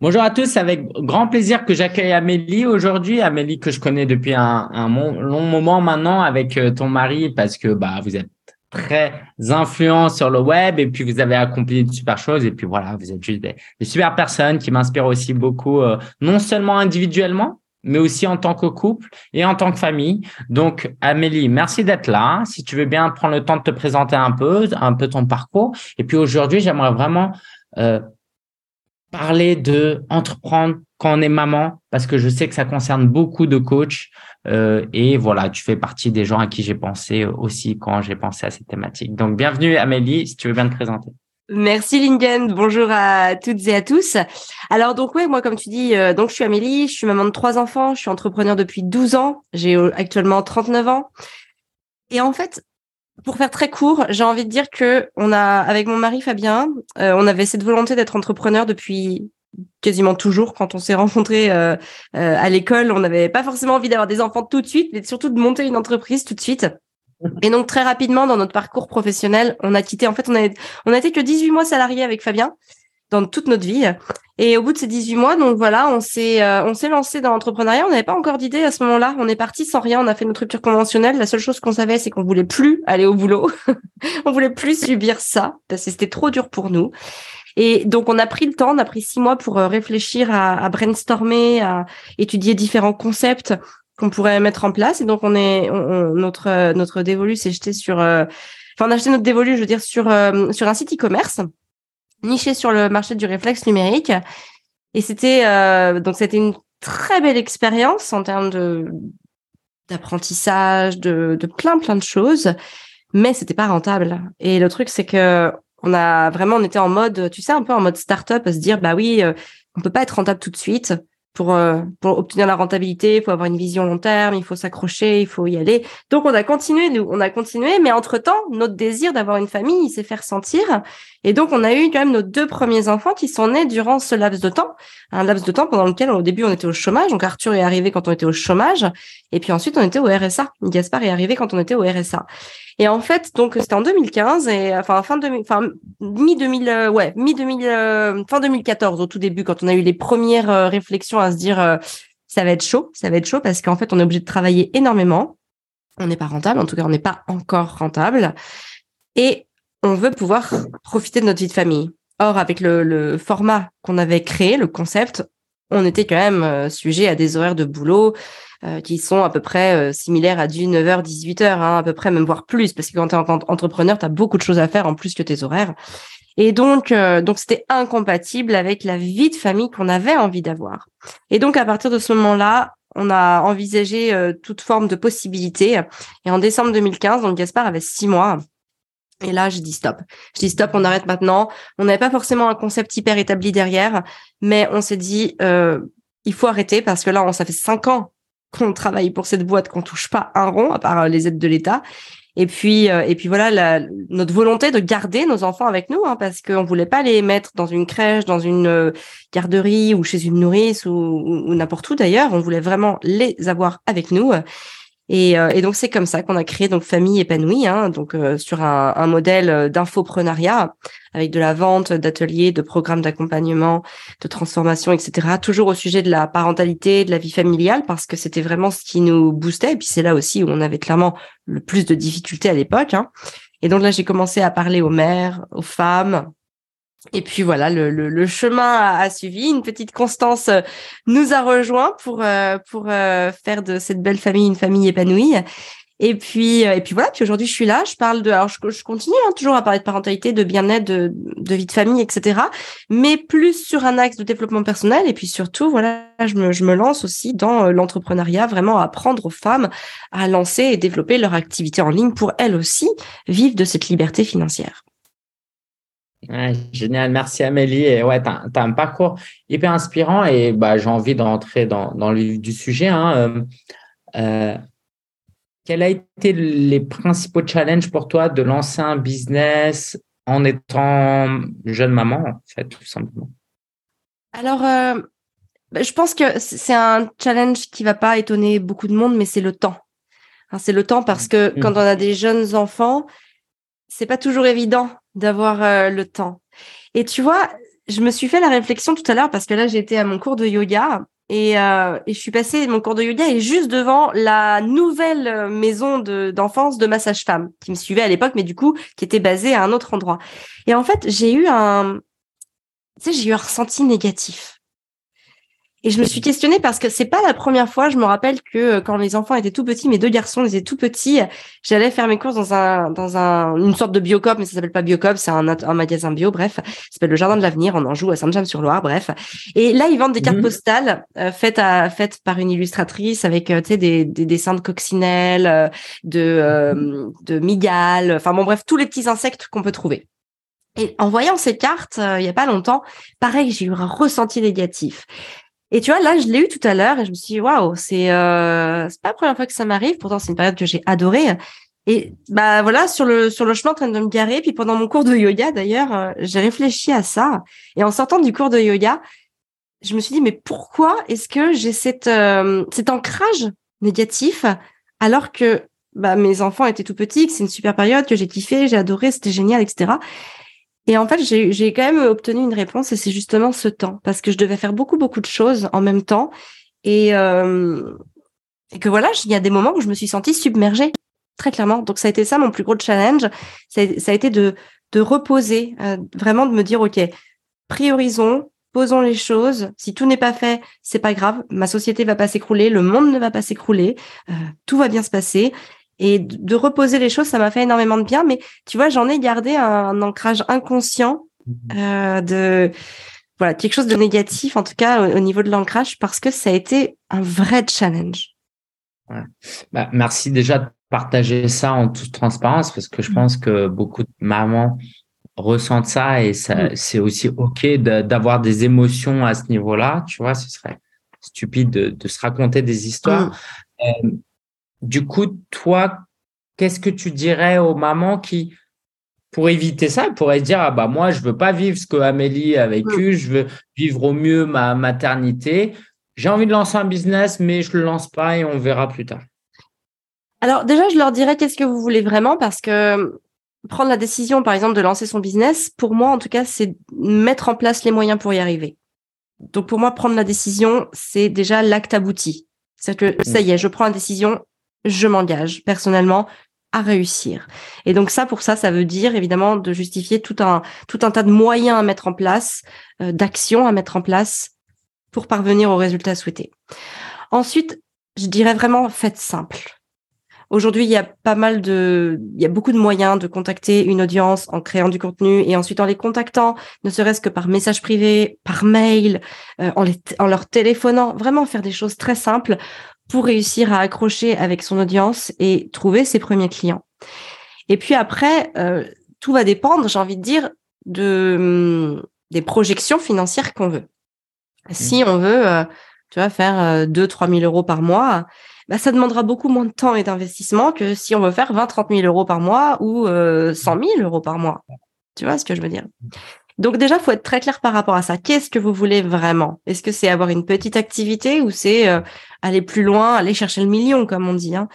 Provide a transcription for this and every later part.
Bonjour à tous, avec grand plaisir que j'accueille Amélie aujourd'hui. Amélie que je connais depuis un, long moment maintenant avec euh, ton mari parce que bah vous êtes très influent sur le web et puis vous avez accompli de super choses et puis voilà, vous êtes juste des, super personnes qui m'inspirent aussi beaucoup, euh, non seulement individuellement, mais aussi en tant que couple et en tant que famille. Donc, Amélie, merci d'être là. Si tu veux bien prendre le temps de te présenter un peu, un peu ton parcours. Et puis aujourd'hui, j'aimerais vraiment euh, parler de entreprendre quand on est maman, parce que je sais que ça concerne beaucoup de coachs. Euh, et voilà, tu fais partie des gens à qui j'ai pensé aussi quand j'ai pensé à cette thématique. Donc, bienvenue Amélie, si tu veux bien te présenter. Merci Lingen, bonjour à toutes et à tous. Alors donc ouais, moi comme tu dis, euh, donc je suis Amélie, je suis maman de trois enfants, je suis entrepreneur depuis 12 ans, j'ai actuellement 39 ans. Et en fait, pour faire très court, j'ai envie de dire que on a, avec mon mari Fabien, euh, on avait cette volonté d'être entrepreneur depuis quasiment toujours. Quand on s'est rencontrés euh, euh, à l'école, on n'avait pas forcément envie d'avoir des enfants tout de suite, mais surtout de monter une entreprise tout de suite. Et donc très rapidement dans notre parcours professionnel, on a quitté. En fait, on a on a été que 18 mois salariés avec Fabien dans toute notre vie. Et au bout de ces 18 mois, donc voilà, on s'est euh, on s'est lancé dans l'entrepreneuriat. On n'avait pas encore d'idée à ce moment-là. On est parti sans rien. On a fait notre rupture conventionnelle. La seule chose qu'on savait, c'est qu'on voulait plus aller au boulot. on voulait plus subir ça parce que c'était trop dur pour nous. Et donc on a pris le temps, on a pris six mois pour euh, réfléchir à, brainstormer, à étudier différents concepts qu'on pourrait mettre en place. Et donc on est notre notre dévolu s'est jeté sur, euh, enfin on a acheté notre dévolu, je veux dire sur sur un site e-commerce niché sur le marché du réflexe numérique. Et c'était euh, donc c'était une très belle expérience en termes de d'apprentissage, de, de plein plein de choses, mais c'était pas rentable. Et le truc c'est que on a vraiment on était en mode, tu sais, un peu en mode start-up, à se dire bah oui, euh, on peut pas être rentable tout de suite pour, euh, pour obtenir la rentabilité, il faut avoir une vision long terme, il faut s'accrocher, il faut y aller. Donc on a continué, nous, on a continué, mais entre-temps, notre désir d'avoir une famille, il s'est fait ressentir. Et donc on a eu quand même nos deux premiers enfants qui sont nés durant ce laps de temps, un laps de temps pendant lequel au début on était au chômage. Donc Arthur est arrivé quand on était au chômage, et puis ensuite on était au RSA. Gaspard est arrivé quand on était au RSA. Et en fait, donc c'était en 2015 et enfin fin 2000, enfin mi 2000, euh, ouais mi 2000, euh, fin 2014 au tout début quand on a eu les premières euh, réflexions à se dire ça va être chaud, ça va être chaud parce qu'en fait on est obligé de travailler énormément. On n'est pas rentable, en tout cas on n'est pas encore rentable et on veut pouvoir profiter de notre vie de famille. Or avec le, format qu'on avait créé, le concept, on était quand même sujet à des horaires de boulot euh, qui sont à peu près euh, similaires à du 9h, 18h, hein, à peu près, même voire plus, parce que quand tu es entrepreneur, tu as beaucoup de choses à faire en plus que tes horaires. Et donc, euh, donc c'était incompatible avec la vie de famille qu'on avait envie d'avoir. Et donc, à partir de ce moment-là, on a envisagé toute forme de possibilités. Et en décembre 2015, donc Gaspard avait six mois. Et là, je dis stop. Je dis stop, on arrête maintenant. On n'avait pas forcément un concept hyper établi derrière, mais on s'est dit, il faut arrêter parce que là, on, ça fait cinq ans qu'on travaille pour cette boîte, qu'on touche pas un rond à part euh, les aides de l'État. Et puis, euh, et puis voilà, la, notre volonté de garder nos enfants avec nous, hein, parce qu'on voulait pas les mettre dans une crèche, dans une euh, garderie ou chez une nourrice ou, ou n'importe où d'ailleurs. On voulait vraiment les avoir avec nous. Et, euh, et donc c'est comme ça qu'on a créé donc famille épanouie, hein, donc euh, sur un, modèle euh, d'infoprenariat avec de la vente, d'ateliers, de programmes d'accompagnement, de transformation, etc. Toujours au sujet de la parentalité, de la vie familiale, parce que c'était vraiment ce qui nous boostait. Et puis c'est là aussi où on avait clairement le plus de difficultés à l'époque. Hein. Et donc là j'ai commencé à parler aux mères, aux femmes, et puis voilà, le, le, chemin a, suivi. Une petite Constance euh, nous a rejoint pour euh, pour euh, faire de cette belle famille une famille épanouie. Et puis et puis voilà. Puis aujourd'hui, je suis là. Je parle de. Alors je, je continue hein, toujours à parler de parentalité, de bien-être, de, de vie de famille, etc. Mais plus sur un axe de développement personnel. Et puis surtout, voilà, je me je me lance aussi dans l'entrepreneuriat, vraiment apprendre aux femmes à lancer et développer leur activité en ligne pour elles aussi vivre de cette liberté financière génial, merci Amélie. Et ouais, tu as, un parcours hyper inspirant et bah, j'ai envie de rentrer dans, dans le du sujet. Hein. Euh, euh, quels ont été les principaux challenges pour toi de lancer un business en étant jeune maman, en fait, tout simplement? Alors, euh, bah, je pense que c'est un challenge qui va pas étonner beaucoup de monde, mais c'est le temps. Hein, c'est le temps parce que mmh. quand on a des jeunes enfants, c'est pas toujours évident d'avoir euh, le temps. Et tu vois, je me suis fait la réflexion tout à l'heure parce que là, j'étais à mon cours de yoga et, euh, je suis passée mon cours de yoga et juste devant la nouvelle maison d'enfance de, ma sage-femme qui me suivait à l'époque, mais du coup qui était basée à un autre endroit. Et en fait, j'ai eu un, tu sais, j'ai eu un ressenti négatif. Et je me suis questionnée parce que c'est pas la première fois. Je me rappelle que euh, quand les enfants étaient tout petits, mes deux garçons étaient tout petits, j'allais faire mes courses dans un dans un une sorte de biocop, mais ça s'appelle pas biocop, c'est un, un magasin bio. Bref, ça s'appelle le Jardin de l'Avenir. On en joue à Saint-James-sur-Loire. Bref, et là ils vendent des cartes mmh. postales euh, faites à faites par une illustratrice avec euh, tu sais des, des dessins de coccinelles, de de migales, enfin bon bref tous les petits insectes qu'on peut trouver. Et en voyant ces cartes, il y a pas longtemps, pareil, j'ai eu un ressenti négatif. Et tu vois, là, je l'ai eu tout à l'heure et je me suis dit, waouh, c'est euh, pas la première fois que ça m'arrive. Pourtant, c'est une période que j'ai adorée. Et bah voilà, sur le sur le chemin en train de me garer, puis pendant mon cours de yoga d'ailleurs, euh, j'ai réfléchi à ça. Et en sortant du cours de yoga, je me suis dit, mais pourquoi est-ce que j'ai cette euh, cet ancrage négatif alors que bah, mes enfants étaient tout petits, que c'est une super période, que j'ai kiffé, j'ai adoré, c'était génial, etc. Et en fait, j'ai quand même obtenu une réponse et c'est justement ce temps parce que je devais faire beaucoup, beaucoup de choses en même temps. Et, euh, et que voilà, il y a des moments où je me suis sentie submergée, très clairement. Donc, ça a été ça mon plus gros challenge. Ça, a été de, de reposer, euh, vraiment de me dire, OK, priorisons, posons les choses. Si tout n'est pas fait, c'est pas grave. Ma société va pas s'écrouler, le monde ne va pas s'écrouler, euh, tout va bien se passer. Et de reposer les choses, ça m'a fait énormément de bien. Mais tu vois, j'en ai gardé un, ancrage inconscient mhm. euh, de voilà quelque chose de négatif, en tout cas au, niveau de l'ancrage, parce que ça a été un vrai challenge. Bah, merci déjà de partager ça en toute transparence, parce que je pense que beaucoup de mamans ressentent ça et ça, mm. c'est aussi ok d'avoir des émotions à ce niveau-là. Tu vois, ce serait stupide de, se raconter des histoires. Mm. Euh, du coup, toi, qu'est-ce que tu dirais aux mamans qui, pour éviter ça, pourraient dire ah bah moi je veux pas vivre ce que Amélie a vécu, je veux vivre au mieux ma maternité. J'ai envie de lancer un business, mais je le lance pas et on verra plus tard. Alors déjà, je leur dirais qu'est-ce que vous voulez vraiment parce que prendre la décision, par exemple, de lancer son business, pour moi, en tout cas, c'est mettre en place les moyens pour y arriver. Donc pour moi, prendre la décision, c'est déjà l'acte abouti. C'est-à-dire que ça y est, je prends la décision, je m'engage personnellement à réussir. Et donc ça, pour ça, ça veut dire évidemment de justifier tout un tout un tas de moyens à mettre en place, euh, d'actions à mettre en place pour parvenir au résultat souhaité. Ensuite, je dirais vraiment faites simple. Aujourd'hui, il y a pas mal de, il y a beaucoup de moyens de contacter une audience en créant du contenu et ensuite en les contactant, ne serait-ce que par message privé, par mail, euh, en leur téléphonant, vraiment faire des choses très simples pour réussir à accrocher avec son audience et trouver ses premiers clients. Et puis après, euh, tout va dépendre, j'ai envie de dire, de hum, des projections financières qu'on veut. Si mmh. on veut, euh, tu vois, faire 2 3 000 euros par mois, bah, ça demandera beaucoup moins de temps et d'investissement que si on veut faire 20 30 000 euros par mois ou 100 euh, 000 euros par mois. Tu vois ce que je veux dire? Donc déjà, faut être très clair par rapport à ça. Qu'est-ce que vous voulez vraiment? Est-ce que c'est avoir une petite activité ou c'est euh, aller plus loin, aller chercher le million, comme on dit hein?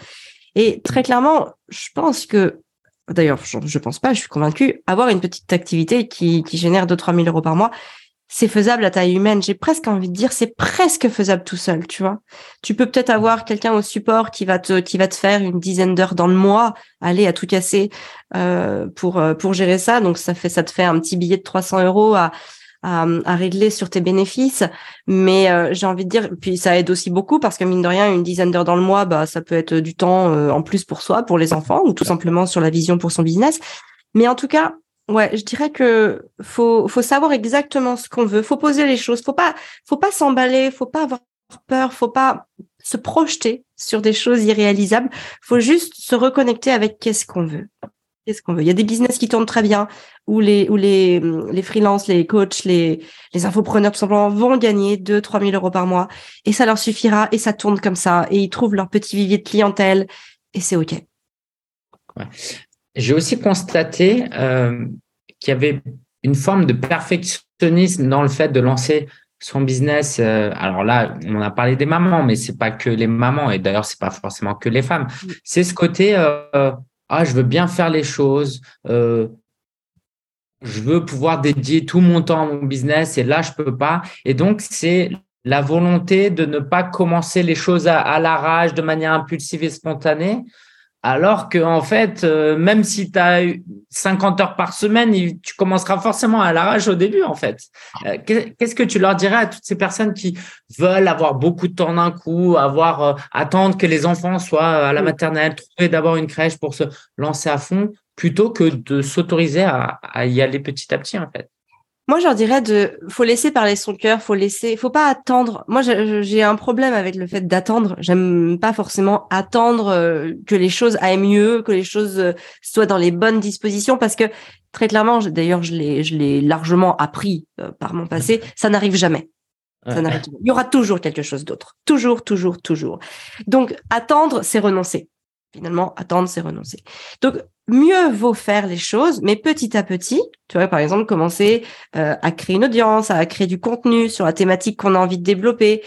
Et très clairement, je pense que, d'ailleurs, je, je pense pas, je suis convaincue, avoir une petite activité qui, qui génère 2-3 000 euros par mois, c'est faisable à taille humaine. J'ai presque envie de dire, c'est presque faisable tout seul, tu vois. Tu peux peut-être avoir quelqu'un au support qui va te qui va te faire une dizaine d'heures dans le mois, aller à tout casser euh, pour euh, pour gérer ça. Donc ça fait ça te fait un petit billet de 300 euros à à, régler sur tes bénéfices. Mais euh, j'ai envie de dire, puis ça aide aussi beaucoup parce que mine de rien, une dizaine d'heures dans le mois, bah ça peut être du temps en plus pour soi, pour les enfants ou tout simplement sur la vision pour son business. Mais en tout cas, Ouais, je dirais que faut faut savoir exactement ce qu'on veut, faut poser les choses, faut pas faut pas s'emballer, faut pas avoir peur, faut pas se projeter sur des choses irréalisables, faut juste se reconnecter avec qu'est-ce qu'on veut. Qu'est-ce qu'on veut. Il y a des business qui tournent très bien où les où les les freelances, les coachs, les les infopreneurs tout simplement vont gagner 2 3 000 euros par mois. Et ça leur suffira et ça tourne comme ça et ils trouvent leur petit vivier de clientèle et c'est ok. Ouais. J'ai aussi constaté euh, qu'il y avait une forme de perfectionnisme dans le fait de lancer son business. Euh, alors là, on a parlé des mamans, mais c'est pas que les mamans, et d'ailleurs, c'est pas forcément que les femmes. C'est ce côté, euh, ah, je veux bien faire les choses. je veux pouvoir dédier tout mon temps à mon business et là, je peux pas. Et donc, c'est la volonté de ne pas commencer les choses à, à l'arrache de manière impulsive et spontanée, alors que en fait, euh, même si tu as 50 heures par semaine, tu commenceras forcément à l'arrache au début en fait. Euh, qu'est-ce que tu leur dirais à toutes ces personnes qui veulent avoir beaucoup de temps d'un coup, avoir euh, attendre que les enfants soient à la maternelle, trouver d'abord une crèche pour se lancer à fond, plutôt que de s'autoriser à, à y aller petit à petit en fait? Moi, je leur dirais de, faut laisser parler son cœur, faut laisser, faut pas attendre. Moi, j'ai un problème avec le fait d'attendre. J'aime pas forcément attendre euh, que les choses aillent mieux, que les choses euh, soient dans les bonnes dispositions, parce que très clairement, d'ailleurs, je l'ai, je l'ai largement appris euh, par mon passé, ça n'arrive jamais. Ça n'arrive Il y aura toujours quelque chose d'autre. Toujours, toujours, toujours. Donc, attendre, c'est renoncer. Finalement, attendre, c'est renoncer. Donc, mieux vaut faire les choses, mais petit à petit, tu vois, par exemple, commencer euh, à créer une audience, à créer du contenu sur la thématique qu'on a envie de développer,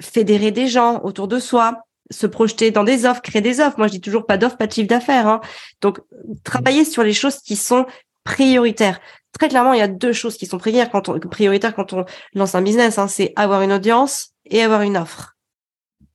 fédérer des gens autour de soi, se projeter dans des offres, créer des offres. Moi, je dis toujours pas d'offres, pas de chiffre d'affaires. Hein. Donc, travailler sur les choses qui sont prioritaires. Très clairement, il y a deux choses qui sont prioritaires quand on, prioritaires quand on lance un business. Hein. C'est avoir une audience et avoir une offre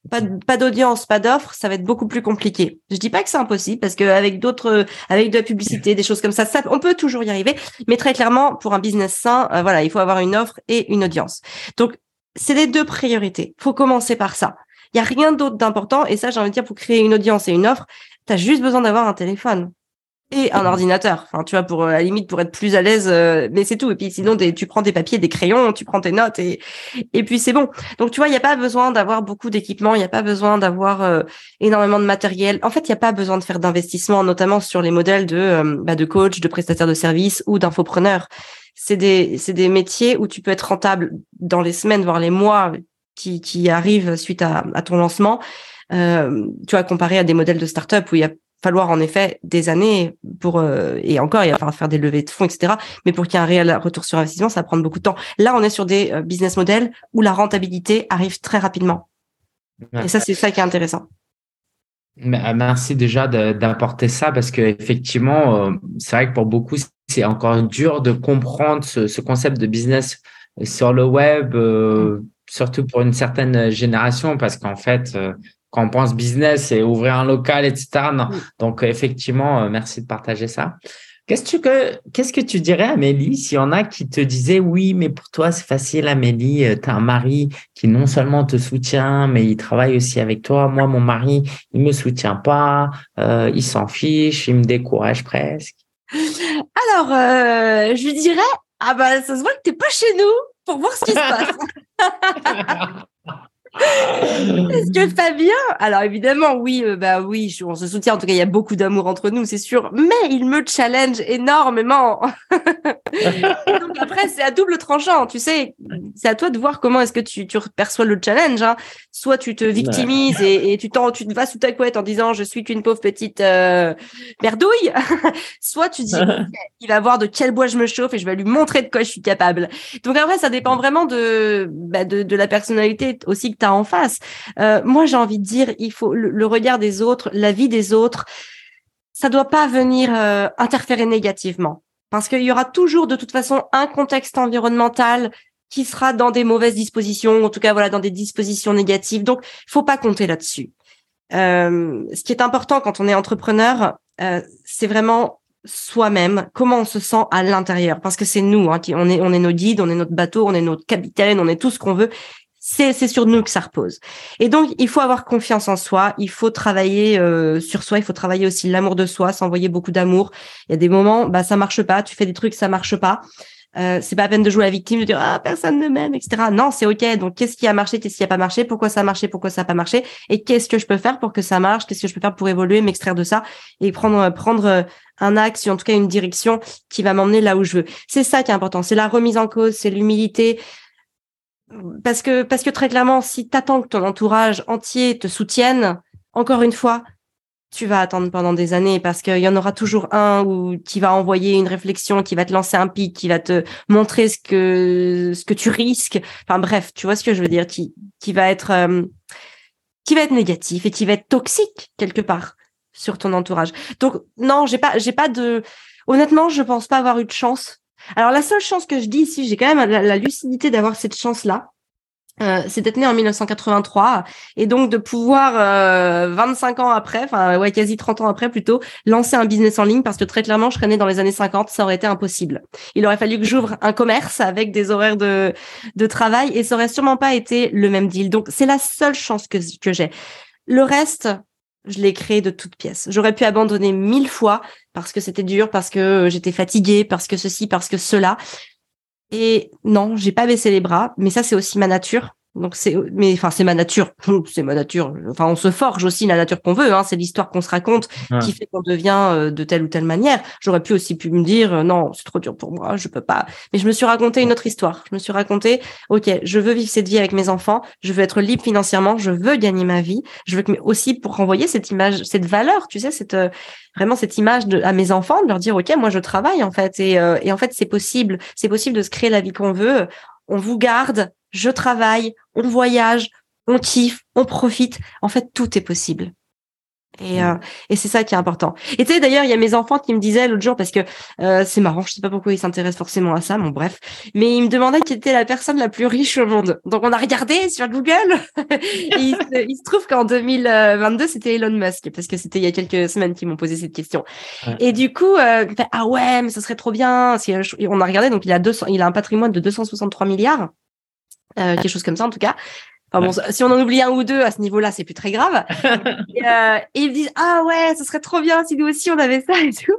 pas, d'audience, pas d'offre, ça va être beaucoup plus compliqué. Je dis pas que c'est impossible parce qu'avec d'autres, avec de la publicité, des choses comme ça, ça, on peut toujours y arriver. Mais très clairement, pour un business sain, euh, voilà, il faut avoir une offre et une audience. Donc, c'est les deux priorités. Faut commencer par ça. Il y a rien d'autre d'important. Et ça, j'ai envie de dire, pour créer une audience et une offre, tu as juste besoin d'avoir un téléphone et un ordinateur. Enfin, tu vois, pour euh, à la limite pour être plus à l'aise, euh, mais c'est tout. Et puis sinon, tu prends des papiers, des crayons, tu prends tes notes et et puis c'est bon. Donc tu vois, il n'y a pas besoin d'avoir beaucoup d'équipements, il n'y a pas besoin d'avoir euh, énormément de matériel. En fait, il n'y a pas besoin de faire d'investissement, notamment sur les modèles de bah, de coach, de prestataire de services ou d'infopreneur. C'est des c'est des métiers où tu peux être rentable dans les semaines, voire les mois qui qui arrivent suite à, à ton lancement. Euh, tu vois, comparé à des modèles de start-up où il y a falloir en effet des années pour euh, et encore il va falloir faire des levées de fonds etc mais pour qu'il y ait un réel retour sur investissement ça va prendre beaucoup de temps. Là on est sur des euh, business models où la rentabilité arrive très rapidement. Et ça c'est ça qui est intéressant. Euh, merci déjà d'apporter ça parce que effectivement c'est vrai que pour beaucoup c'est encore dur de comprendre ce, ce, concept de business sur le web mm. surtout pour une certaine génération parce qu'en fait quand on pense business et ouvrir un local, etc. Non. Donc, effectivement, euh, merci de partager ça. Qu'est-ce que, qu'est-ce que tu dirais, Amélie, s'il y en a qui te disaient, oui, mais pour toi, c'est facile, Amélie, euh, tu as un mari qui non seulement te soutient, mais il travaille aussi avec toi. Moi, mon mari, il me soutient pas, euh, il s'en fiche, il me décourage presque. Alors, je lui dirais, ah bah, ça se voit que t'es pas chez nous pour voir ce qui se passe. Est-ce que Fabien Alors évidemment, oui, euh, bah oui, on se soutient. En tout cas, il y a beaucoup d'amour entre nous, c'est sûr. Mais il me challenge énormément. Donc après, c'est à double tranchant. Tu sais, c'est à toi de voir comment est-ce que tu, tu perçois le challenge. Hein. Soit tu te victimises et, tu t'en, tu te vas sous ta couette en disant je suis qu'une pauvre petite euh, merdouille. Soit tu dis il va voir de quel bois je me chauffe et je vais lui montrer de quoi je suis capable. Donc après, ça dépend vraiment de, bah, de, de la personnalité aussi tu as en face. Euh, moi, j'ai envie de dire, il faut le, regard des autres, la vie des autres, ça doit pas venir euh, interférer négativement. Parce qu'il y aura toujours de toute façon un contexte environnemental qui sera dans des mauvaises dispositions, en tout cas voilà dans des dispositions négatives. Donc, faut pas compter là-dessus. Euh, ce qui est important quand on est entrepreneur, c'est vraiment soi-même, comment on se sent à l'intérieur, parce que c'est nous, hein, qui, on est, on est nos guides, on est notre bateau, on est notre capitaine, on est tout ce qu'on veut c'est sur nous que ça repose. Et donc, il faut avoir confiance en soi, il faut travailler euh, sur soi, il faut travailler aussi l'amour de soi, s'envoyer beaucoup d'amour. Il y a des moments, bah ça marche pas, tu fais des trucs, ça marche pas. Euh, c'est pas à peine de jouer la victime, de dire ah personne ne m'aime, etc. Non, c'est ok. Donc qu'est-ce qui a marché, qu'est-ce qui a pas marché, pourquoi ça a marché, pourquoi ça a pas marché, et qu'est-ce que je peux faire pour que ça marche, qu'est-ce que je peux faire pour évoluer, m'extraire de ça et prendre prendre euh, un axe, ou en tout cas une direction qui va m'emmener là où je veux. C'est ça qui est important, c'est la remise en cause, c'est l'humilité, parce que parce que très clairement, si tu attends que ton entourage entier te soutienne, encore une fois, tu vas attendre pendant des années parce qu'il y en aura toujours un où qui va envoyer une réflexion, qui va te lancer un pic, qui va te montrer ce que ce que tu risques. Enfin bref, tu vois ce que je veux dire, qui qui va être euh, qui va être négatif et qui va être toxique quelque part sur ton entourage. Donc non, j'ai pas j'ai pas de honnêtement, je pense pas avoir eu de chance Alors la seule chance que je dis ici, j'ai quand même la, lucidité d'avoir cette chance-là. Euh, c'est d'être né en 1983 et donc de pouvoir 25 ans après, enfin ouais quasi 30 ans après plutôt, lancer un business en ligne parce que très clairement je serais né dans les années 50, ça aurait été impossible. Il aurait fallu que j'ouvre un commerce avec des horaires de, de travail et ça aurait sûrement pas été le même deal. Donc c'est la seule chance que, que j'ai. Le reste, je l'ai créé de toutes pièces. J'aurais pu abandonner mille fois parce que c'était dur, parce que j'étais fatiguée, parce que ceci, parce que cela. Et non, j'ai pas baissé les bras, mais ça c'est aussi ma nature. Donc c'est, mais enfin c'est ma nature, c'est ma nature. Enfin on se forge aussi la nature qu'on veut. Hein. C'est l'histoire qu'on se raconte qui fait qu'on devient euh, de telle ou telle manière. J'aurais pu aussi pu me dire euh, non c'est trop dur pour moi, je peux pas. Mais je me suis raconté une autre histoire. Je me suis raconté ok je veux vivre cette vie avec mes enfants, je veux être libre financièrement, je veux gagner ma vie, je veux que aussi pour renvoyer cette image, cette valeur, tu sais cette euh, vraiment cette image de, à mes enfants, de leur dire ok moi je travaille en fait et, et en fait c'est possible, c'est possible de se créer la vie qu'on veut. On vous garde, je travaille, on voyage, on kiffe, on profite. En fait, tout est possible. Et, euh, et c'est ça qui est important. Et tu sais, d'ailleurs, il y a mes enfants qui me disaient l'autre jour, parce que euh, c'est marrant, je sais pas pourquoi ils s'intéressent forcément à ça, bon bref, mais ils me demandaient qui était la personne la plus riche au monde. Donc on a regardé sur Google, il, se, trouve qu'en 2022, c'était Elon Musk, parce que c'était il y a quelques semaines qu'ils m'ont posé cette question. Et du coup, euh, ah ouais, mais ce serait trop bien. Si, on a regardé, donc il a 200, il a un patrimoine de 263 milliards. Euh, quelque chose comme ça en tout cas. Enfin bon, si on en oublie un ou deux à ce niveau-là, c'est plus très grave. et, euh, et, ils me disent ah ouais, ce serait trop bien si nous aussi on avait ça et tout.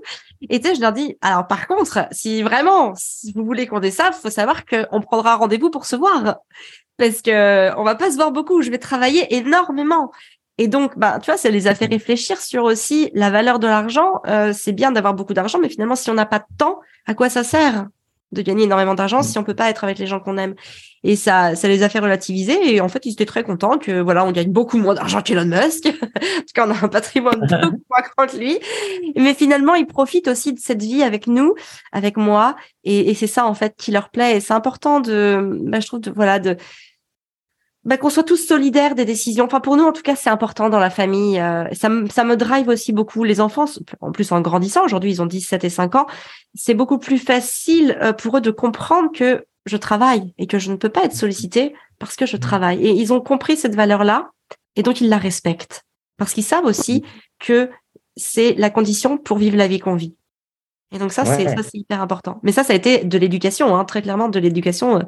Et tu sais, je leur dis alors par contre, si vraiment si vous voulez qu'on ait ça, faut savoir qu'on prendra rendez-vous pour se voir parce que on va pas se voir beaucoup. Je vais travailler énormément. Et donc, bah, tu vois, ça les a fait réfléchir sur aussi la valeur de l'argent. Euh, c'est bien d'avoir beaucoup d'argent, mais finalement, si on n'a pas de temps, à quoi ça sert? De gagner énormément d'argent si on peut pas être avec les gens qu'on aime. Et ça, ça les a fait relativiser. Et en fait, ils étaient très contents que voilà, on gagne beaucoup moins d'argent qu'Elon Musk, parce qu'on a un patrimoine beaucoup moins grand que lui. Mais finalement, ils profitent aussi de cette vie avec nous, avec moi. Et, et c'est ça en fait qui leur plaît. Et c'est important de, bah, je trouve, de, voilà, de bah, qu'on soit tous solidaires des décisions. Enfin, pour nous, en tout cas, c'est important dans la famille. Euh, ça, ça me drive aussi beaucoup. Les enfants, en plus en grandissant, aujourd'hui, ils ont 17 et 5 ans, c'est beaucoup plus facile euh, pour eux de comprendre que je travaille et que je ne peux pas être sollicité parce que je mmh. travaille. Et ils ont compris cette valeur-là et donc ils la respectent parce qu'ils savent aussi que c'est la condition pour vivre la vie qu'on vit. Et donc ça, c'est ça, c'est hyper important. Mais ça, ça a été de l'éducation, hein, très clairement de l'éducation euh,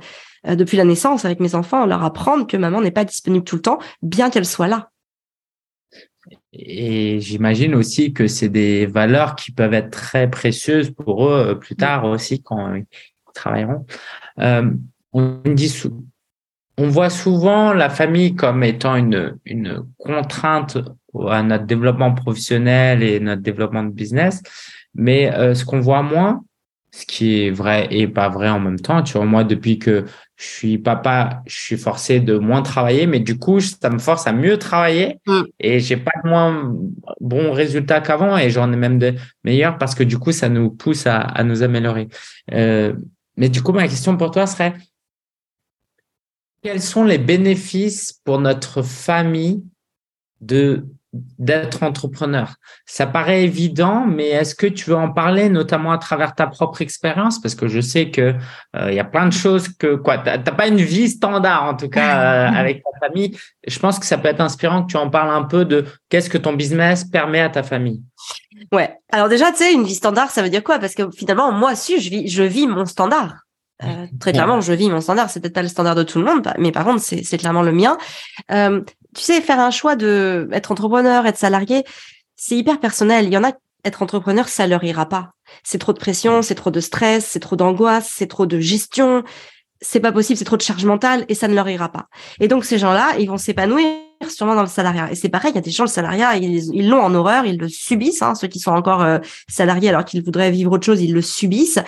euh, depuis la naissance avec mes enfants, leur apprendre que maman n'est pas disponible tout le temps, bien qu'elle soit là. Et j'imagine aussi que c'est des valeurs qui peuvent être très précieuses pour eux euh, plus tard aussi quand ils travailleront. Euh, on dit on voit souvent la famille comme étant une, une contrainte à notre développement professionnel et notre développement de business. Mais euh, ce qu'on voit moins, ce qui est vrai et pas vrai en même temps, tu vois, moi, depuis que je suis papa, je suis forcé de moins travailler, mais du coup, ça me force à mieux travailler mm. et j'ai pas de moins bons résultats qu'avant et j'en ai même de meilleurs parce que du coup, ça nous pousse à, à nous améliorer. Euh, mais du coup, ma question pour toi serait, quels sont les bénéfices pour notre famille de d'être entrepreneur. Ça paraît évident, mais est-ce que tu veux en parler, notamment à travers ta propre expérience, parce que je sais que euh, il y a plein de choses que quoi, t'as pas une vie standard en tout cas euh, avec ta famille. Je pense que ça peut être inspirant que tu en parles un peu de qu'est-ce que ton business permet à ta famille. Ouais. Alors déjà, tu sais, une vie standard, ça veut dire quoi? Parce que finalement, moi aussi, je vis, je vis mon standard. Euh, très clairement, je vis mon standard. C'est peut-être pas le standard de tout le monde, mais par contre, c'est clairement le mien. Euh, tu sais, faire un choix de être entrepreneur, être salarié, c'est hyper personnel. Il y en a, être entrepreneur, ça leur ira pas. C'est trop de pression, c'est trop de stress, c'est trop d'angoisse, c'est trop de gestion. C'est pas possible, c'est trop de charge mentale et ça ne leur ira pas. Et donc, ces gens-là, ils vont s'épanouir sûrement dans le salariat. Et c'est pareil, il y a des gens, le salariat, ils l'ont en horreur, ils le subissent. Hein, ceux qui sont encore euh, salariés alors qu'ils voudraient vivre autre chose, ils le subissent.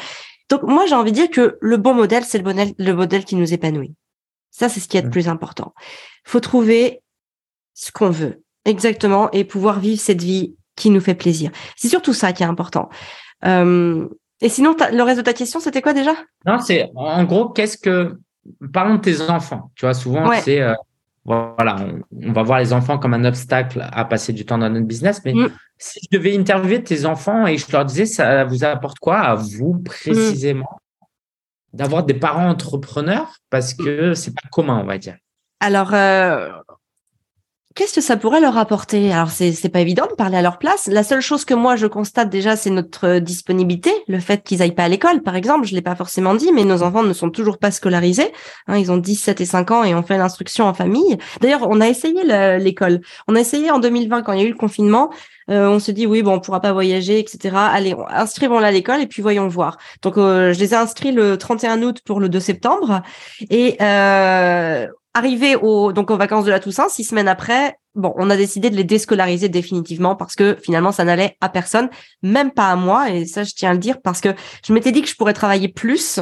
Donc moi, j'ai envie de dire que le bon modèle, c'est le, modèle, le modèle qui nous épanouit. Ça, c'est ce qui est le plus important. faut trouver ce qu'on veut, exactement, et pouvoir vivre cette vie qui nous fait plaisir. C'est surtout ça qui est important. Euh, et sinon, le reste de ta question, c'était quoi déjà? Non, c'est en gros, qu'est-ce que... Parlons de tes enfants. Tu vois, souvent, c'est... Euh, voilà, on, va voir les enfants comme un obstacle à passer du temps dans notre business. Mais mmh. si je devais interviewer tes enfants et je leur disais, ça vous apporte quoi à vous précisément? D'avoir des parents entrepreneurs parce que c'est pas commun, on va dire. Alors, euh, qu'est-ce que ça pourrait leur apporter? Alors, c'est c'est pas évident de parler à leur place. La seule chose que moi je constate déjà, c'est notre disponibilité, le fait qu'ils aillent pas à l'école, par exemple. Je l'ai pas forcément dit, mais nos enfants ne sont toujours pas scolarisés. Hein, ils ont 17 et 5 ans et on fait l'instruction en famille. D'ailleurs, on a essayé l'école. On a essayé en 2020 quand il y a eu le confinement. Euh, on se dit oui, bon, on pourra pas voyager, etc. Allez, inscrivons-la à l'école et puis voyons voir. Donc, euh, je les ai inscrits le 31 août pour le 2 septembre et euh, arrivé au, donc aux vacances de la Toussaint, six semaines après, bon, on a décidé de les déscolariser définitivement parce que finalement, ça n'allait à personne, même pas à moi. Et ça, je tiens à le dire parce que je m'étais dit que je pourrais travailler plus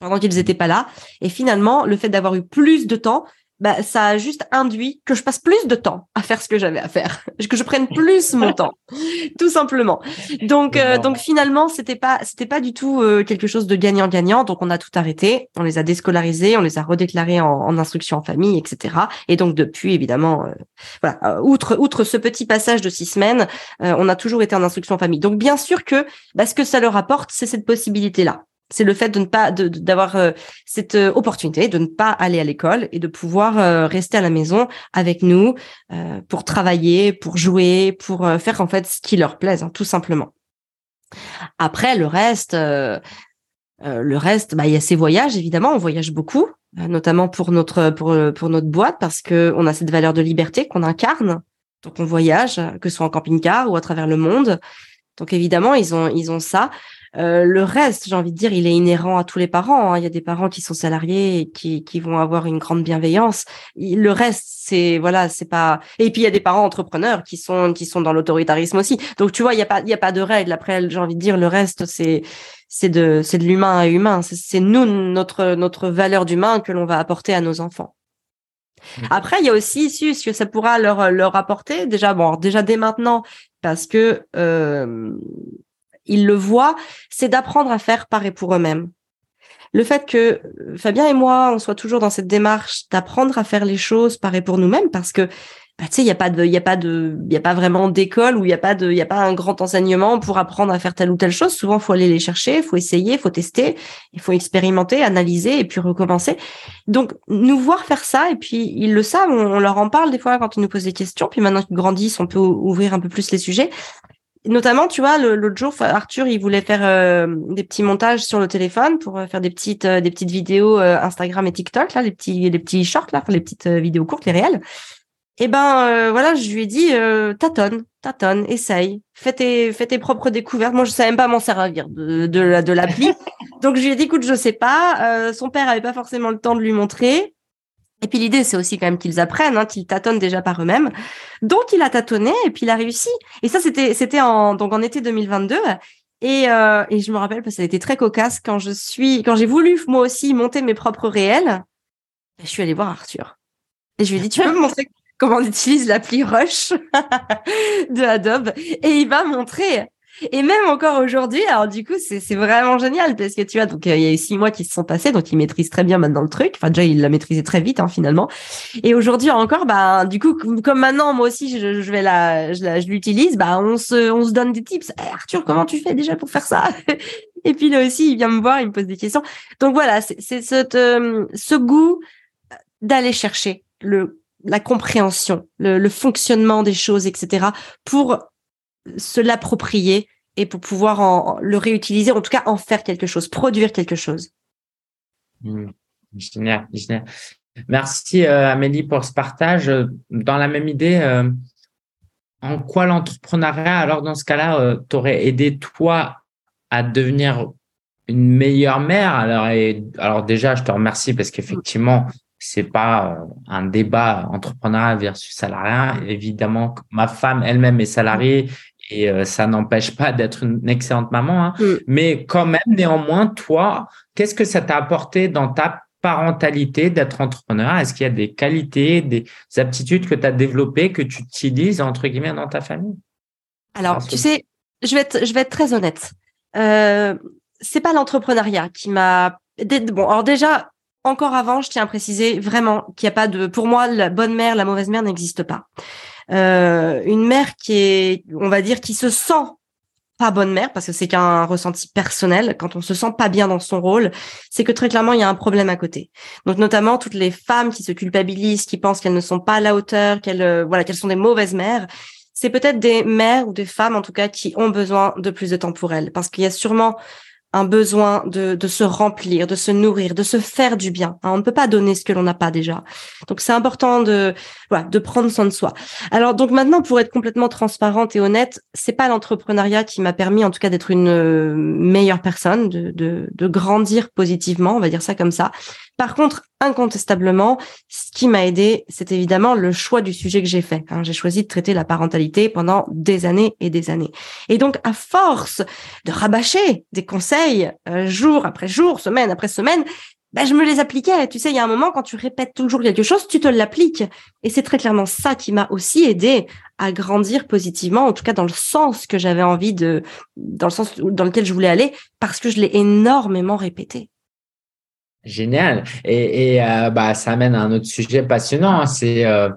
pendant qu'ils n'étaient pas là. Et finalement, le fait d'avoir eu plus de temps, bah, ça a juste induit que je passe plus de temps à faire ce que j'avais à faire, que je prenne plus mon temps, tout simplement. Donc, euh, donc finalement, c'était pas, c'était pas du tout euh, quelque chose de gagnant-gagnant. Donc, on a tout arrêté, on les a déscolarisés, on les a redéclarés en, en instruction en famille, etc. Et donc depuis, évidemment, euh, voilà, outre, outre ce petit passage de six semaines, on a toujours été en instruction en famille. Donc, bien sûr que, bah, ce que ça leur apporte, c'est cette possibilité-là c'est le fait de ne pas d'avoir euh, cette euh, opportunité de ne pas aller à l'école et de pouvoir euh, rester à la maison avec nous pour travailler, pour jouer, pour faire en fait ce qui leur plaise, hein, tout simplement. Après le reste, le reste, bah il y a ces voyages évidemment, on voyage beaucoup, notamment pour notre pour pour notre boîte parce que on a cette valeur de liberté qu'on incarne. Donc on voyage, que ce soit en camping-car ou à travers le monde. Donc évidemment ils ont ils ont ça. Euh, le reste, j'ai envie de dire, il est inhérent à tous les parents. Hein. Il y a des parents qui sont salariés et qui, qui vont avoir une grande bienveillance. Le reste, c'est voilà, c'est pas. Et puis il y a des parents entrepreneurs qui sont qui sont dans l'autoritarisme aussi. Donc tu vois, il y a pas il y a pas de règle. Après, j'ai envie de dire, le reste, c'est c'est de c'est de l'humain à humain. C'est nous notre notre valeur d'humain que l'on va apporter à nos enfants. Après, il y a aussi ce que ça pourra leur leur apporter? Déjà bon déjà dès maintenant parce que euh, ils le voient, c'est d'apprendre à faire par pour eux-mêmes. Le fait que Fabien et moi, on soit toujours dans cette démarche d'apprendre à faire les choses par et pour nous-mêmes, parce que bah, tu sais, il y a pas de, il a pas de, il pas vraiment d'école où il y a pas de, il a pas un grand enseignement pour apprendre à faire telle ou telle chose. Souvent, faut aller les chercher, faut essayer, faut tester, il faut expérimenter, analyser et puis recommencer. Donc, nous voir faire ça et puis ils le savent, on, on leur en parle des fois quand ils nous posent des questions. Puis maintenant qu'ils grandissent, on peut ouvrir un peu plus les sujets. Notamment, tu vois, l'autre jour, Arthur, il voulait faire euh, des petits montages sur le téléphone pour euh, faire des petites euh, des petites vidéos Instagram et TikTok, là, les petits les petits shorts, là, les petites vidéos courtes, les réels. Et eh ben voilà, je lui ai dit tâtonne, tâtonne, essaye, fais tes fais tes propres découvertes. Moi, je savais même pas m'en servir de de, de l'appli, donc je lui ai dit écoute, je sais pas. son père avait pas forcément le temps de lui montrer. Et puis l'idée, c'est aussi quand même qu'ils apprennent, hein, qu'ils tâtonnent déjà par eux-mêmes. Donc il a tâtonné et puis il a réussi. Et ça, c'était en donc en été 2022. Et, euh, et je me rappelle parce que ça a été très cocasse quand je suis quand j'ai voulu moi aussi monter mes propres réels. Je suis allée voir Arthur et je lui ai dit tu peux me montrer comment on utilise l'appli Rush de Adobe? Et il m'a montré et même encore aujourd'hui, alors du coup, c'est vraiment génial parce que tu vois, donc euh, il y a eu six mois qui se sont passés, donc il maîtrise très bien maintenant le truc. Enfin, déjà, il l'a maîtrisé très vite, hein, finalement. Et aujourd'hui encore, bah, du coup, comme maintenant, moi aussi, je, je vais la, je, l'utilise, bah, on se, on se donne des tips. Eh, Arthur, comment tu fais déjà pour faire ça? Et puis là aussi, il vient me voir, il me pose des questions. Donc voilà, c'est ce, euh, ce goût d'aller chercher le la compréhension, le, le, fonctionnement des choses, etc., pour se l'approprier et pour pouvoir le réutiliser, en tout cas en faire quelque chose, produire quelque chose. Mmh. Génial, génial. Merci euh, Amélie pour ce partage. Dans la même idée, euh, en quoi l'entrepreneuriat, alors dans ce cas-là, euh, t'aurait aidé toi à devenir une meilleure mère? Alors, alors déjà, je te remercie parce qu'effectivement, c'est pas un débat entrepreneuriat versus salariat. Évidemment, ma femme elle-même est salariée et euh, ça n'empêche pas d'être une excellente maman. Hein. Mm. Mais quand même, néanmoins, toi, qu'est-ce que ça t'a apporté dans ta parentalité d'être entrepreneur? Est-ce qu'il y a des qualités, des aptitudes que tu as développées, que tu utilises, entre guillemets, dans ta famille? Alors, tu sais, je vais être, je vais être très honnête. Euh, c'est pas l'entrepreneuriat qui m'a... Bon, alors déjà, encore avant, je tiens à préciser vraiment qu'il n'y a pas de... Pour moi, la bonne mère, la mauvaise mère n'existe pas. Euh, une mère qui est, on va dire, qui se sent pas bonne mère, parce que c'est qu'un ressenti personnel, quand on se sent pas bien dans son rôle, c'est que très clairement, il y a un problème à côté. Donc, notamment, toutes les femmes qui se culpabilisent, qui pensent qu'elles ne sont pas à la hauteur, qu'elles, euh, voilà, qu'elles sont des mauvaises mères, c'est peut-être des mères ou des femmes, en tout cas, qui ont besoin de plus de temps pour elles. Parce qu'il y a sûrement un besoin de, de se remplir, de se nourrir, de se faire du bien. Hein, on ne peut pas donner ce que l'on n'a pas déjà. Donc c'est important de voilà, de prendre soin de soi. Alors donc maintenant pour être complètement transparente et honnête, c'est pas l'entrepreneuriat qui m'a permis en tout cas d'être une euh, meilleure personne, de, de, de grandir positivement, on va dire ça comme ça. Par contre, incontestablement, ce qui m'a aidé, c'est évidemment le choix du sujet que j'ai fait. Hein. J'ai choisi de traiter la parentalité pendant des années et des années. Et donc, à force de rabâcher des conseils euh, jour après jour, semaine après semaine, ben, je me les appliquais. Tu sais, il y a un moment, quand tu répètes toujours quelque chose, tu te l'appliques. Et c'est très clairement ça qui m'a aussi aidé à grandir positivement, en tout cas dans le sens que j'avais envie de, dans le sens dans lequel je voulais aller, parce que je l'ai énormément répété. Génial. Et, et euh, bah, ça amène à un autre sujet passionnant. C'est euh,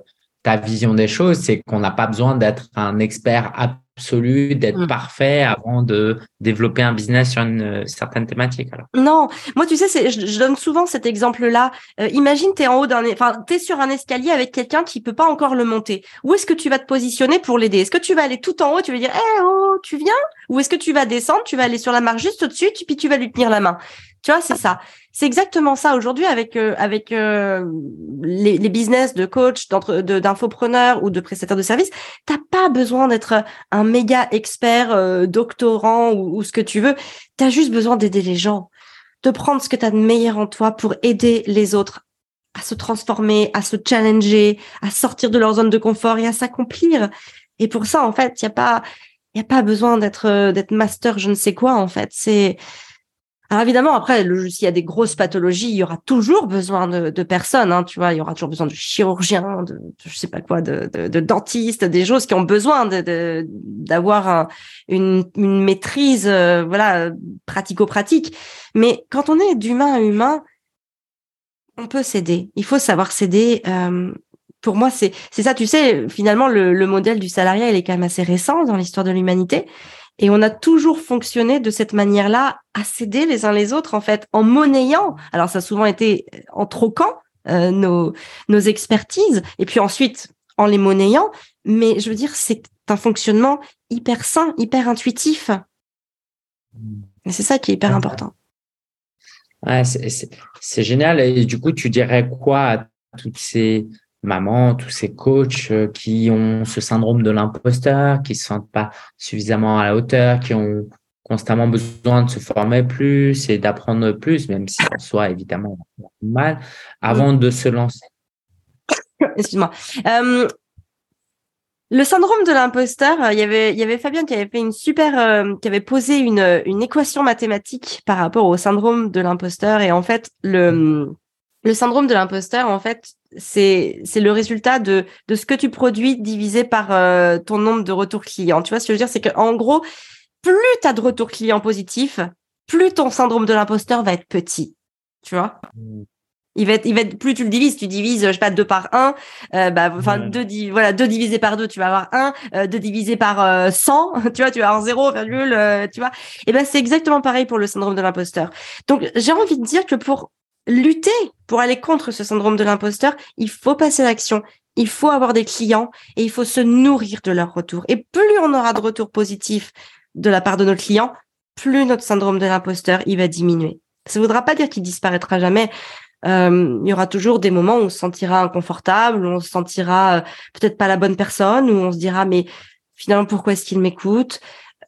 ta vision des choses. C'est qu'on n'a pas besoin d'être un expert absolu, d'être mm. parfait avant de développer un business sur une euh, certaine thématique. Alors. Non, moi tu sais, c'est, je, donne souvent cet exemple-là. imagine, tu es en haut d'un, enfin, sur un escalier avec quelqu'un qui peut pas encore le monter. Où est-ce que tu vas te positionner pour l'aider? Est-ce que tu vas aller tout en haut, tu vas dire, eh oh, tu viens? Ou est-ce que tu vas descendre, tu vas aller sur la marche juste au-dessus, puis tu vas lui tenir la main? Tu vois, c'est ça. C'est exactement ça aujourd'hui avec euh, avec euh, les, les, business de coach, d'infopreneurs ou de prestataires de services. T'as pas besoin d'être un méga expert, euh, doctorant ou, ou, ce que tu veux. Tu as juste besoin d'aider les gens, de prendre ce que tu as de meilleur en toi pour aider les autres à se transformer, à se challenger, à sortir de leur zone de confort et à s'accomplir. Et pour ça, en fait, il y a pas y a pas besoin d'être d'être master je ne sais quoi en fait. C'est alors évidemment, après, s'il y a des grosses pathologies, il y aura toujours besoin de, personnes. Hein, tu vois, il y aura toujours besoin de chirurgiens, de, je sais pas quoi, de, de, dentistes, des choses qui ont besoin d'avoir une, maîtrise, euh, voilà, pratico-pratique. Mais quand on est d'humain à humain, on peut s'aider. Il faut savoir s'aider. Euh, pour moi, c'est ça. Tu sais, finalement, le, le modèle du salariat, il est quand même assez récent dans l'histoire de l'humanité. Et on a toujours fonctionné de cette manière-là, à s'aider les uns les autres, en fait, en monnayant. Alors, ça a souvent été en troquant euh, nos, nos expertises, et puis ensuite en les monnayant. Mais je veux dire, c'est un fonctionnement hyper sain, hyper intuitif. Et c'est ça qui est hyper important. Ouais, c'est génial. Et du coup, tu dirais quoi à toutes ces maman, tous ces coachs euh, qui ont ce syndrome de l'imposteur, qui se sentent pas suffisamment à la hauteur, qui ont constamment besoin de se former plus et d'apprendre plus, même si en soi, évidemment, mal, avant de se lancer. Excuse-moi. Euh, le syndrome de l'imposteur, euh, il y avait, il y avait Fabien qui avait fait une super, qui avait posé une, une équation mathématique par rapport au syndrome de l'imposteur. Et en fait, le, le syndrome de l'imposteur, en fait, c'est c'est le résultat de de ce que tu produis divisé par euh, ton nombre de retours clients. Tu vois ce que je veux dire, c'est que en gros, plus tu as de retours clients positifs, plus ton syndrome de l'imposteur va être petit. Tu vois? Mmh. Il va être, il va être, plus tu le divises, tu divises, je sais pas, 2 par 1, euh, bah, enfin, deux, voilà, 2 divisé par 2, tu vas avoir 1, euh, 2 divisé par 100, euh, tu vois, tu vas avoir 0, virgule, euh, tu vois. Et ben, c'est exactement pareil pour le syndrome de l'imposteur. Donc, j'ai envie de dire que pour lutter pour aller contre ce syndrome de l'imposteur, il faut passer à l'action. Il faut avoir des clients et il faut se nourrir de leurs retours. Et plus on aura de retours positifs de la part de nos clients, plus notre syndrome de l'imposteur, il va diminuer. Ça ne voudra pas dire qu'il disparaîtra jamais. Euh, il y aura toujours des moments où on se sentira inconfortable, où on se sentira euh, peut-être pas la bonne personne, où on se dira mais finalement pourquoi est-ce qu'il m'écoute?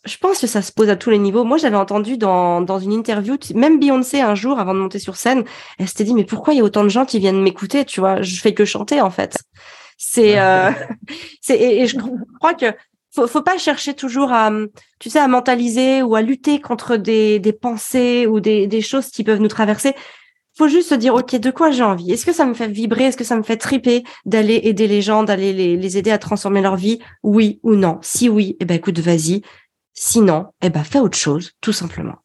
Je pense que ça se pose à tous les niveaux. Moi, j'avais entendu dans, dans une interview, même Beyoncé un jour, avant de monter sur scène, elle s'était dit, mais pourquoi il y a autant de gens qui viennent m'écouter Tu vois, je fais que chanter, en fait. C'est, euh, c'est, et, je crois que faut, faut pas chercher toujours à, tu sais, à mentaliser ou à lutter contre des, des pensées ou des, des choses qui peuvent nous traverser. Faut juste se dire, OK, de quoi j'ai envie? Est-ce que ça me fait vibrer? Est-ce que ça me fait triper d'aller aider les gens, d'aller les, les aider à transformer leur vie? Oui ou non? Si oui, eh ben, écoute, vas-y Sinon, eh ben, fais autre chose, tout simplement.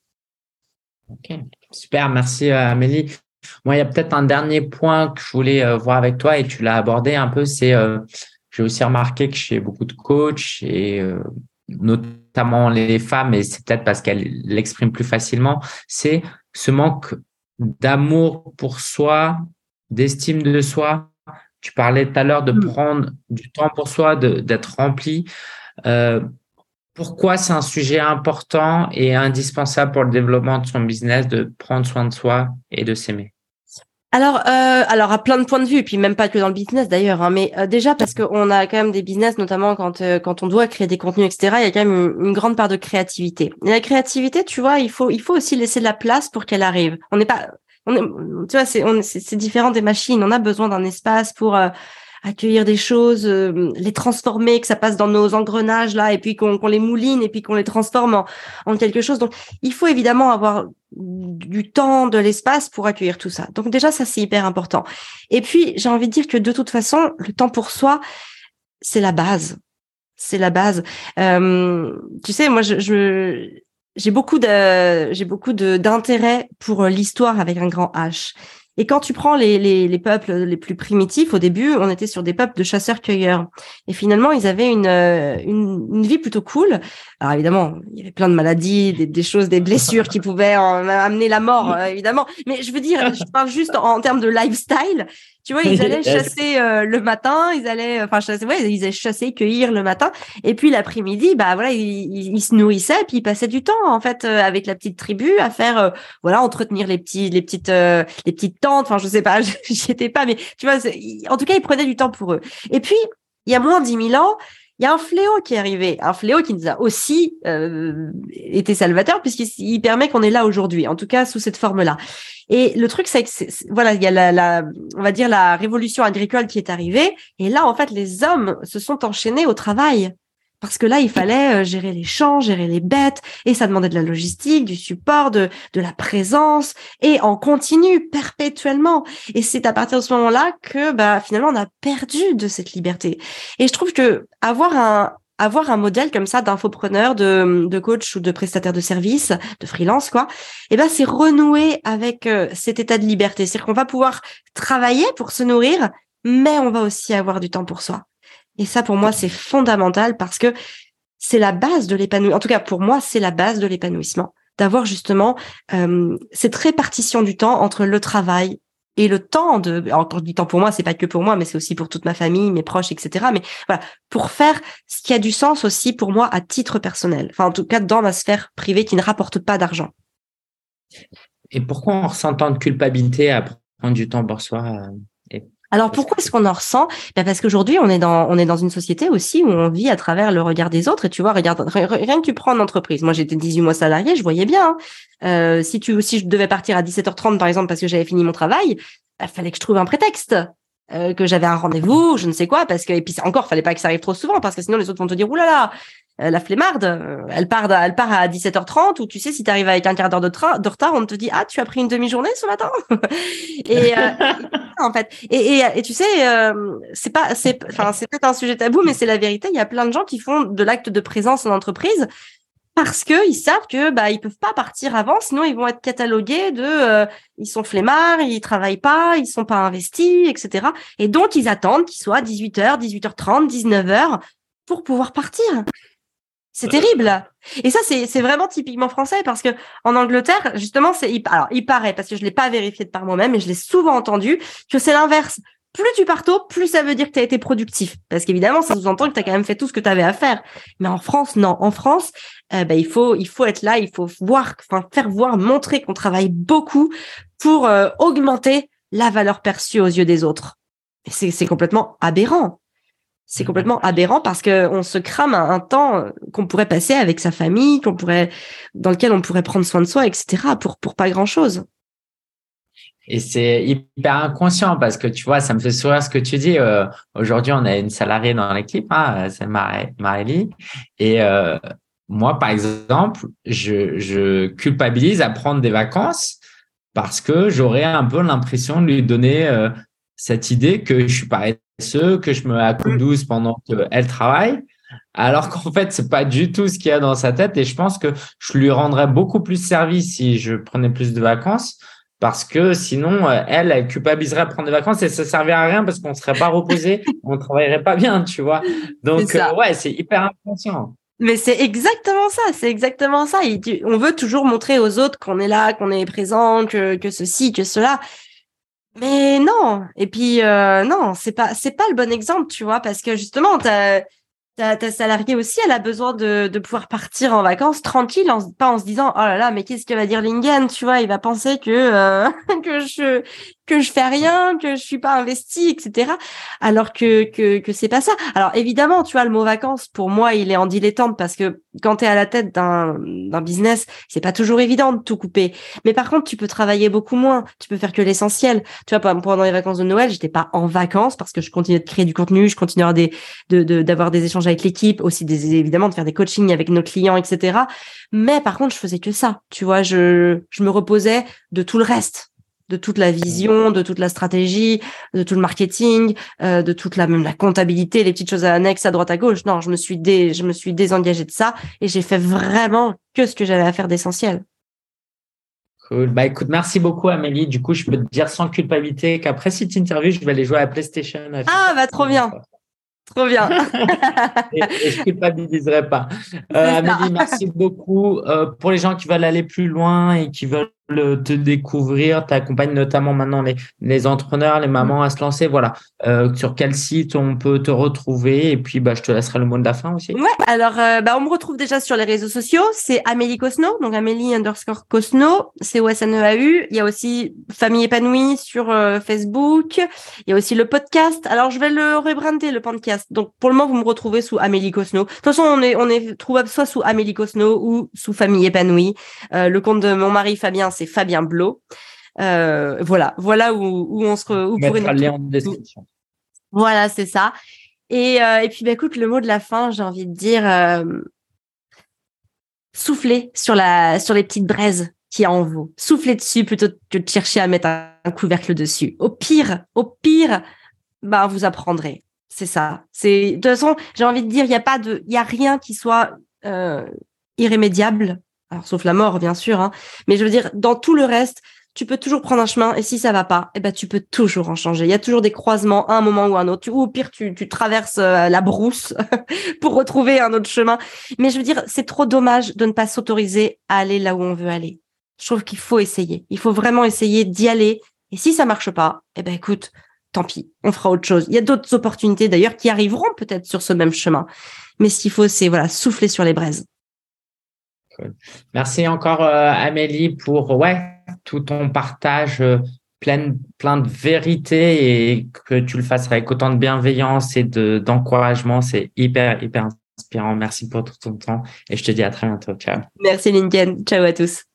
Ok, super, merci euh, Amélie. Moi, il y a peut-être un dernier point que je voulais euh, voir avec toi et tu l'as abordé un peu, c'est euh, j'ai aussi remarqué que chez beaucoup de coachs et notamment les femmes, et c'est peut-être parce qu'elles l'expriment plus facilement, c'est ce manque d'amour pour soi, d'estime de soi. Tu parlais tout à l'heure de mm. prendre du temps pour soi, d'être rempli. Euh, pourquoi c'est un sujet important et indispensable pour le développement de son business de prendre soin de soi et de s'aimer? Alors, euh, à plein de points de vue, et puis même pas que dans le business d'ailleurs, hein, mais euh, déjà parce qu'on a quand même des business, notamment quand euh, on doit créer des contenus, etc. Il y a quand même une, grande part de créativité. Et la créativité, tu vois, il faut aussi laisser de la place pour qu'elle arrive. On n'est pas, tu vois, c'est différent des machines. On a besoin d'un espace pour accueillir des choses, euh, les transformer, que ça passe dans nos engrenages là, et puis qu'on les mouline, et puis qu'on les transforme en, en, quelque chose. Donc, il faut évidemment avoir du temps, de l'espace pour accueillir tout ça. Donc déjà, ça c'est hyper important. Et puis, j'ai envie de dire que de toute façon, le temps pour soi, c'est la base. C'est la base. Euh, tu sais, moi, je, j'ai beaucoup de j'ai beaucoup d'intérêt pour l'histoire avec un grand H. Et quand tu prends les, les, les, peuples les plus primitifs, au début, on était sur des peuples de chasseurs-cueilleurs. Et finalement, ils avaient une, euh, une, une, vie plutôt cool. Alors évidemment, il y avait plein de maladies, des, des choses, des blessures qui pouvaient amener la mort, euh, évidemment. Mais je veux dire, je parle juste en termes de lifestyle. Tu vois, ils allaient chasser euh, le matin, ils allaient, enfin chasser, ouais, ils allaient chasser, cueillir le matin, et puis l'après-midi, bah voilà, ils, se nourrissaient, puis ils passaient du temps en fait euh, avec la petite tribu à faire, euh, voilà, entretenir les petits, les petites, les petites tentes. Enfin, je sais pas, j'y étais pas, mais tu vois, en tout cas, ils prenaient du temps pour eux. Et puis, il y a moins de 10 000 ans, il y a un fléau qui est arrivé, un fléau qui nous a aussi euh, été salvateur puisqu'il permet qu'on est là aujourd'hui, en tout cas sous cette forme-là. Et le truc, c'est que voilà, il y a la, la, on va dire la révolution agricole qui est arrivée, et là, en fait, les hommes se sont enchaînés au travail parce que là, il fallait euh, gérer les champs, gérer les bêtes, et ça demandait de la logistique, du support, de, de la présence, et en continu, perpétuellement. Et c'est à partir de ce moment-là que bah, finalement, on a perdu de cette liberté. Et je trouve que avoir un, avoir un modèle comme ça d'infopreneur, de, de coach ou de prestataire de service, de freelance, quoi, eh ben c'est renouer avec euh, cet état de liberté. C'est-à-dire qu'on va pouvoir travailler pour se nourrir, mais on va aussi avoir du temps pour soi. Et ça, pour moi, c'est fondamental parce que c'est la base de l'épanouissement. En tout cas, pour moi, c'est la base de l'épanouissement. D'avoir justement euh, cette répartition du temps entre le travail et le temps de encore du temps pour moi c'est pas que pour moi mais c'est aussi pour toute ma famille mes proches etc mais voilà pour faire ce qui a du sens aussi pour moi à titre personnel enfin en tout cas dans ma sphère privée qui ne rapporte pas d'argent et pourquoi on ressent tant de culpabilité à prendre du temps pour soi euh, alors pourquoi est-ce qu'on en ressent? Ben Parce qu'aujourd'hui, on est dans on est dans une société aussi où on vit à travers le regard des autres. Et tu vois, regarde, rien que tu prends une entreprise. Moi, j'étais 18 mois salarié, je voyais bien. Hein. Euh, si tu si je devais partir à 17h30 par exemple parce que j'avais fini mon travail, il ben, fallait que je trouve un prétexte. Euh, que j'avais un rendez-vous, je ne sais quoi, parce que et puis encore, fallait pas que ça arrive trop souvent, parce que sinon les autres vont te dire oulala, la flemmarde, euh, elle part, elle part à 17h30 ou tu sais si tu arrives avec un quart d'heure de, de, retard, on te dit ah tu as pris une demi-journée ce matin et euh, en fait. Et, et, tu sais c'est pas c'est enfin c'est peut-être un sujet tabou mais c'est la vérité. Il y a plein de gens qui font de l'acte de présence en entreprise parce que ils savent que bah ils peuvent pas partir avant sinon ils vont être catalogués de ils sont flemmards ils travaillent pas ils sont pas investis etc et donc ils attendent qu'il soit 18h 18h30 19h pour pouvoir partir c'est terrible. Et ça, c'est vraiment typiquement français parce que en Angleterre, justement, c'est alors il paraît parce que je l'ai pas vérifié de par moi-même, mais je l'ai souvent entendu que c'est l'inverse. Plus tu pars tôt, plus ça veut dire que tu as été productif. Parce qu'évidemment, ça sous-entend que tu as quand même fait tout ce que tu avais à faire. Mais en France, non. En France, euh, bah, il faut il faut être là, il faut voir, enfin faire voir, montrer qu'on travaille beaucoup pour euh, augmenter la valeur perçue aux yeux des autres. C'est complètement aberrant c'est complètement aberrant parce que on se crame un, temps qu'on pourrait passer avec sa famille, qu'on pourrait, dans lequel on pourrait prendre soin de soi, etc. pour pour pas grand chose. Et c'est hyper inconscient parce que tu vois, ça me fait sourire ce que tu dis. Euh, aujourd'hui, on a une salariée dans l'équipe, hein, c'est Marélie. Et euh, moi, par exemple, je, culpabilise à prendre des vacances parce que j'aurais un peu l'impression de lui donner euh, cette idée que je suis paresseux, que je me douce pendant qu'elle travaille, alors qu'en fait, c'est pas du tout ce qu'il y a dans sa tête. Et je pense que je lui rendrais beaucoup plus service si je prenais plus de vacances, parce que sinon, euh, elle, elle culpabiliserait à prendre des vacances et ça servirait à rien parce qu'on serait pas reposé, on travaillerait pas bien, tu vois. Donc, euh, ouais, c'est hyper inconscient. Mais c'est exactement ça, c'est exactement ça. on veut toujours montrer aux autres qu'on est là, qu'on est présent, que, que ceci, que cela. Mais non. Et puis euh, non, c'est pas c'est pas le bon exemple, tu vois, parce que justement, ta salariée aussi, elle a besoin de, de pouvoir partir en vacances tranquille, en, pas en se disant oh là là, mais qu'est-ce que va dire Lingen, tu vois, il va penser que euh, que je que je fais rien, que je suis pas investi, etc. Alors que que que c'est pas ça. Alors évidemment, tu vois, le mot vacances pour moi, il est en dilettante parce que quand tu es à la tête d'un d'un business, c'est pas toujours évident de tout couper. Mais par contre, tu peux travailler beaucoup moins. Tu peux faire que l'essentiel. Tu vois, pendant les vacances de Noël, j'étais pas en vacances parce que je continuais de créer du contenu, je continuais des de d'avoir des échanges avec l'équipe, aussi des évidemment de faire des coachings avec nos clients, etc. Mais par contre, je faisais que ça. Tu vois, je je me reposais de tout le reste de toute la vision, de toute la stratégie, de tout le marketing, euh, de toute la même la comptabilité, les petites choses annexes à droite à gauche. Non, je me suis dé, je me suis désengagée de ça et j'ai fait vraiment que ce que j'avais à faire d'essentiel. Cool. Bah écoute, merci beaucoup Amélie. Du coup, je peux te dire sans culpabilité qu'après cette interview, je vais aller jouer à PlayStation. ah bah trop bien. Trop bien. et, je ne culpabiliserai pas. Euh, Amélie, merci beaucoup. Euh, pour les gens qui veulent aller plus loin et qui veulent te découvrir, tu accompagnes notamment maintenant les, les entrepreneurs, les mamans à se lancer. Voilà. Euh, sur quel site on peut te retrouver? Et puis, bah, je te laisserai le mot de la fin aussi. Ouais, alors, bah, on me retrouve déjà sur les réseaux sociaux. C'est Amélie Cosno, donc Amélie underscore Cosno, C-O-S-N-E-A-U. Il y a aussi Famille épanouie sur Facebook. Il y a aussi le podcast. Alors, je vais le rebrander, le podcast donc pour le moment, vous me retrouvez sous Amélie Cosno. De toute façon, on est on est trouvable soit sous Amélie Cosno ou sous Famille épanouie. Euh, le compte de mon mari Fabien, c'est Fabien Blot. Euh, voilà, voilà où, où on se où pourrait le lien en description. Voilà, c'est ça. Et, euh, et puis bah, écoute, le mot de la fin, j'ai envie de dire souffler sur la sur les petites braises qui a en vous. Soufflez dessus plutôt que de chercher à mettre un couvercle dessus. Au pire, au pire, bah vous apprendrez. C'est ça. C'est de toute façon, j'ai envie de dire, il n'y a pas de, il y a rien qui soit euh, irrémédiable. Alors sauf la mort, bien sûr. Hein. Mais je veux dire, dans tout le reste, tu peux toujours prendre un chemin. Et si ça va pas, eh ben tu peux toujours en changer. Il y a toujours des croisements, à un moment ou un autre. Ou au pire, tu, tu traverses euh, la brousse pour retrouver un autre chemin. Mais je veux dire, c'est trop dommage de ne pas s'autoriser à aller là où on veut aller. Je trouve qu'il faut essayer. Il faut vraiment essayer d'y aller. Et si ça marche pas, eh ben écoute, tant pis, on fera autre chose. Il y a d'autres opportunités d'ailleurs qui arriveront peut-être sur ce même chemin. Mais ce qu'il faut, c'est voilà, souffler sur les braises. Merci encore euh, Amélie pour tout ton partage euh, plein, de vérité et que tu le fasses avec autant de bienveillance et de, d'encouragement. C'est hyper, hyper inspirant. Merci pour tout ton temps et je te dis à très bientôt. Ciao. Merci Lincoln. Ciao à tous.